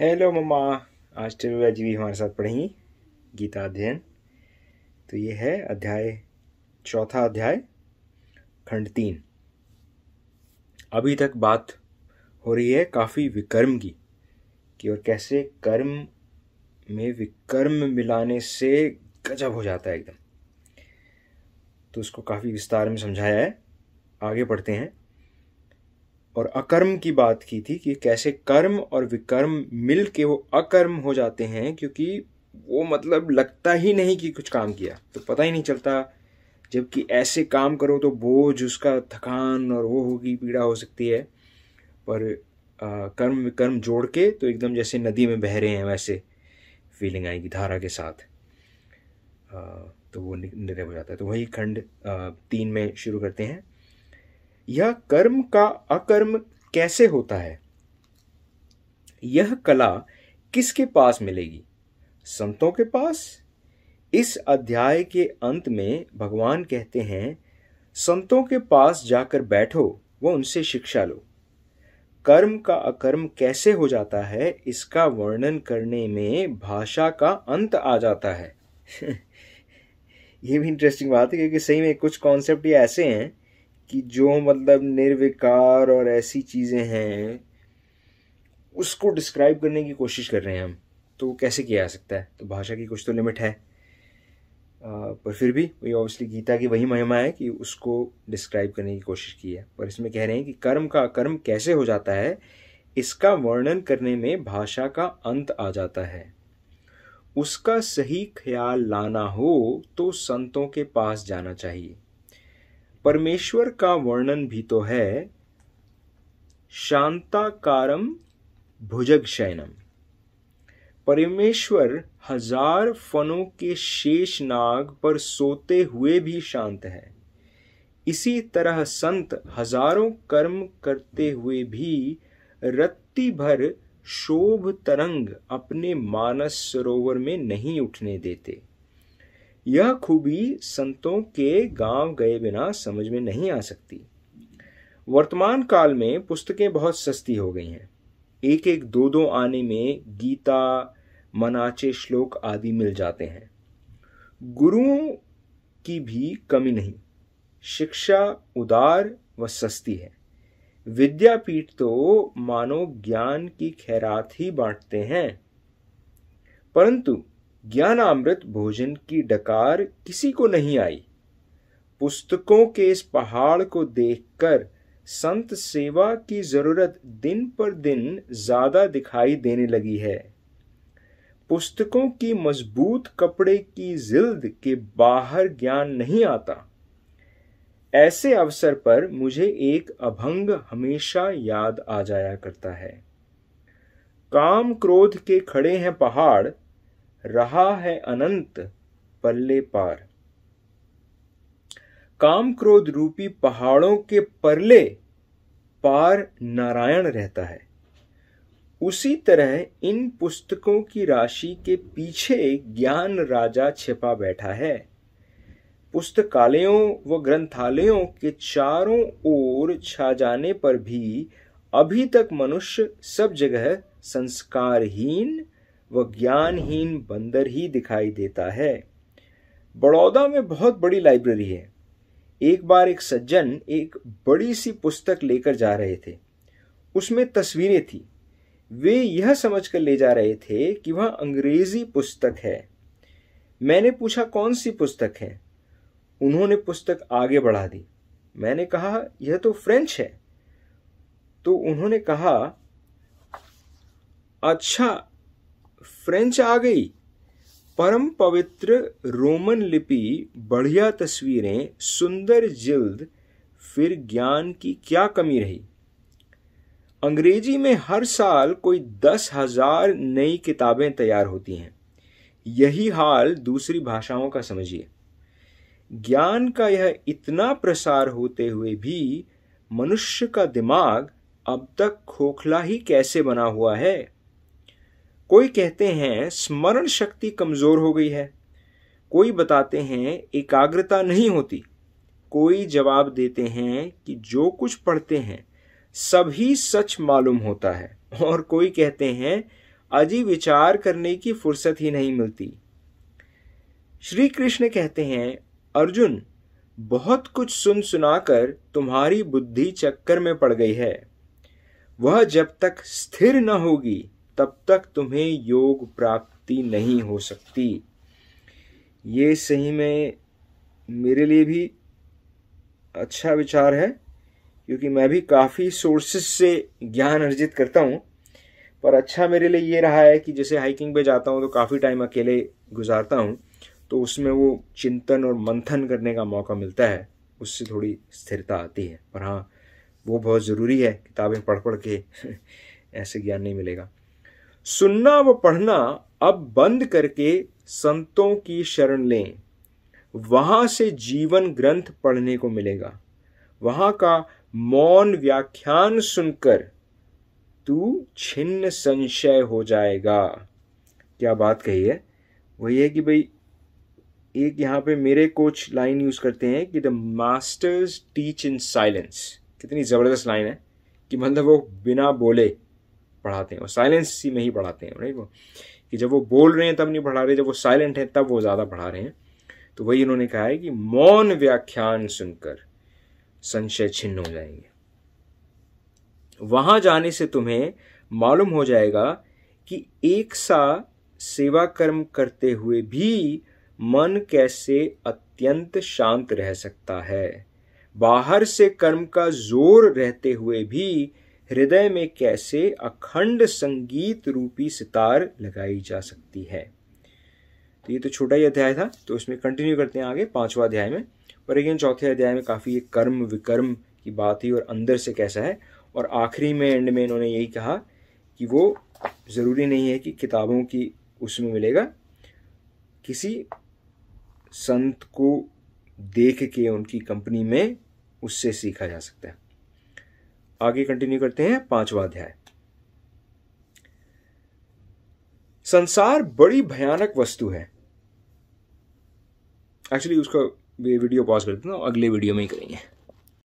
Hello मम्मा आज टिरुआ जी भी हमारे साथ पढ़ेंगी गीता अध्ययन। तो ये है अध्याय, चौथा अध्याय, खंड तीन। अभी तक बात हो रही है काफ़ी विकर्म की, कि और कैसे कर्म में विकर्म मिलाने से गजब हो जाता है एकदम। तो उसको काफ़ी विस्तार में समझाया है। आगे पढ़ते हैं। और अकर्म की बात की थी कि कैसे कर्म और विकर्म मिल के वो अकर्म हो जाते हैं क्योंकि वो मतलब लगता ही नहीं कि कुछ काम किया। तो पता ही नहीं चलता जबकि ऐसे काम करो तो बोझ उसका थकान और वो होगी पीड़ा हो सकती है। पर आ, कर्म विकर्म जोड़ के तो एकदम जैसे नदी में बह रहे हैं वैसे फीलिंग आएगी धारा के साथ। आ, तो वो निर्भर हो जाता है। तो वही खंड तीन में शुरू करते हैं। यह कर्म का अकर्म कैसे होता है? यह कला किसके पास मिलेगी? संतों के पास? इस अध्याय के अंत में भगवान कहते हैं, संतों के पास जाकर बैठो, व उनसे शिक्षा लो। कर्म का अकर्म कैसे हो जाता है, इसका वर्णन करने में भाषा का अंत आ जाता है। ये भी इंटरेस्टिंग बात है, क्योंकि सही में कुछ कॉन्सेप्ट ये ऐसे हैं कि जो मतलब निर्विकार और ऐसी चीज़ें हैं उसको डिस्क्राइब करने की कोशिश कर रहे हैं हम। तो कैसे किया जा सकता है? तो भाषा की कुछ तो लिमिट है। आ, पर फिर भी वही ऑब्वियसली गीता की वही महिमा है कि उसको डिस्क्राइब करने की कोशिश की है। पर इसमें कह रहे हैं कि कर्म का कर्म कैसे हो जाता है इसका वर्णन करने में भाषा का अंत आ जाता है। उसका सही ख्याल लाना हो तो संतों के पास जाना चाहिए। परमेश्वर का वर्णन भी तो है शांताकारम भुजग शयनम परमेश्वर हज़ार फनों के शेष नाग पर सोते हुए भी शांत है। इसी तरह संत हज़ारों कर्म करते हुए भी रत्ती भर शोभ तरंग अपने मानस सरोवर में नहीं उठने देते। यह खूबी संतों के गाँव गए बिना समझ में नहीं आ सकती। वर्तमान काल में पुस्तकें बहुत सस्ती हो गई हैं। एक एक दो दो आने में गीता, मनाचे श्लोक आदि मिल जाते हैं। गुरुओं की भी कमी नहीं। शिक्षा उदार व सस्ती है। विद्यापीठ तो मानो ज्ञान की खैरात ही बांटते हैं। परंतु ज्ञानामृत भोजन की डकार किसी को नहीं आई। पुस्तकों के इस पहाड़ को देखकर संत सेवा की ज़रूरत दिन पर दिन ज़्यादा दिखाई देने लगी है। पुस्तकों की मज़बूत कपड़े की जिल्द के बाहर ज्ञान नहीं आता। ऐसे अवसर पर मुझे एक अभंग हमेशा याद आ जाया करता है। काम क्रोध के खड़े हैं पहाड़ रहा है अनंत पल्ले पार। काम क्रोध रूपी पहाड़ों के परले पार नारायण रहता है। उसी तरह इन पुस्तकों की राशि के पीछे ज्ञान राजा छिपा बैठा है। पुस्तकालयों व ग्रंथालयों के चारों ओर छा जाने पर भी अभी तक मनुष्य सब जगह संस्कारहीन वह ज्ञानहीन बंदर ही दिखाई देता है। बड़ौदा में बहुत बड़ी लाइब्रेरी है। एक बार एक सज्जन एक बड़ी सी पुस्तक लेकर जा रहे थे। उसमें तस्वीरें थी। वे यह समझकर ले जा रहे थे कि वह अंग्रेज़ी पुस्तक है। मैंने पूछा, कौन सी पुस्तक है? उन्होंने पुस्तक आगे बढ़ा दी। मैंने कहा, यह तो फ्रेंच है। तो उन्होंने कहा अच्छा फ्रेंच आ गई। परम पवित्र रोमन लिपि बढ़िया तस्वीरें, सुंदर जिल्द, फिर ज्ञान की क्या कमी रही? अंग्रेज़ी में हर साल कोई दस हज़ार नई किताबें तैयार होती हैं। यही हाल दूसरी भाषाओं का समझिए। ज्ञान का यह इतना प्रसार होते हुए भी मनुष्य का दिमाग अब तक खोखला ही कैसे बना हुआ है? कोई कहते हैं, स्मरण शक्ति कमज़ोर हो गई है। कोई बताते हैं, एकाग्रता नहीं होती। कोई जवाब देते हैं कि जो कुछ पढ़ते हैं, सभी सच मालूम होता है। और कोई कहते हैं, अजी विचार करने की फुर्सत ही नहीं मिलती। श्री कृष्ण कहते हैं, अर्जुन, बहुत कुछ सुन सुनाकर तुम्हारी बुद्धि चक्कर में पड़ गई है। वह जब तक स्थिर न होगी तब तक तुम्हें योग प्राप्ति नहीं हो सकती। ये सही में मेरे लिए भी अच्छा विचार है, क्योंकि मैं भी काफ़ी सोर्सेस से ज्ञान अर्जित करता हूँ। पर अच्छा मेरे लिए ये रहा है कि जैसे हाइकिंग पे जाता हूँ तो काफ़ी टाइम अकेले गुजारता हूँ तो उसमें वो चिंतन और मंथन करने का मौका मिलता है, उससे थोड़ी स्थिरता आती है। पर हाँ वो बहुत ज़रूरी है, किताबें पढ़ पढ़ के ऐसे ज्ञान नहीं मिलेगा। सुनना व पढ़ना अब बंद करके संतों की शरण लें। वहाँ से जीवन ग्रंथ पढ़ने को मिलेगा। वहाँ का मौन व्याख्यान सुनकर तू छिन्न संशय हो जाएगा। क्या बात कही है? वही है कि भाई, एक यहाँ पे मेरे कोच लाइन यूज़ करते हैं कि the masters teach in silence. कितनी ज़बरदस्त लाइन है कि मतलब वो बिना बोले पढ़ाते हैं और साइलेंस ही में ही पढ़ाते हैं राइट वो, कि जब वो बोल रहे हैं तब नहीं पढ़ा रहे, जब वो साइलेंट है तब वो ज़्यादा पढ़ा रहे हैं। तो वही उन्होंने कहा है कि मौन व्याख्यान सुनकर संशय छिन्न हो जाएँगे। वहाँ जाने से तुम्हें मालूम हो जाएगा कि एक सा सेवा कर्म करते हुए भी मन कैसे अत्यंत शांत रह सकता है। बाहर से कर्म का ज़ोर रहते हुए भी हृदय में कैसे अखंड संगीत रूपी सितार लगाई जा सकती है? तो ये तो छोटा ही अध्याय था तो इसमें कंटिन्यू करते हैं आगे, पांचवा अध्याय में। पर अगेन चौथे अध्याय में काफ़ी एक कर्म विकर्म की बात ही और अंदर से कैसा है। और आखिरी में एंड में इन्होंने यही कहा कि वो ज़रूरी नहीं है कि किताबों की उसमें मिलेगा। किसी संत को देख के उनकी कंपनी में उससे सीखा जा सकता है। आगे कंटिन्यू करते हैं, पांचवा अध्याय। संसार बड़ी भयानक वस्तु है। एक्चुअली उसका वीडियो पॉज कर हूँ, अगले वीडियो में ही करेंगे।